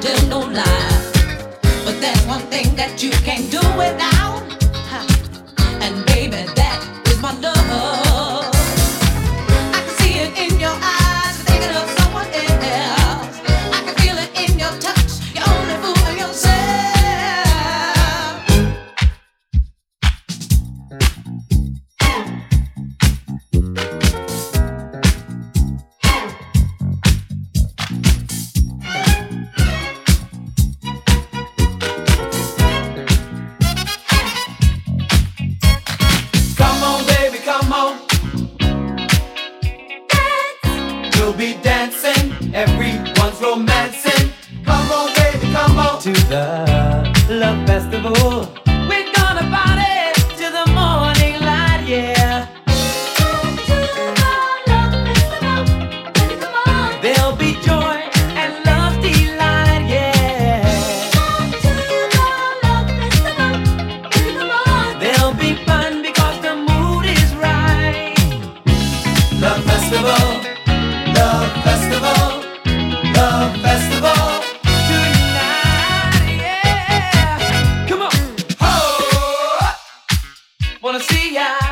tell no lies. But there's one thing that you can't do without. wanna see ya.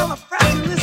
I'm a fraction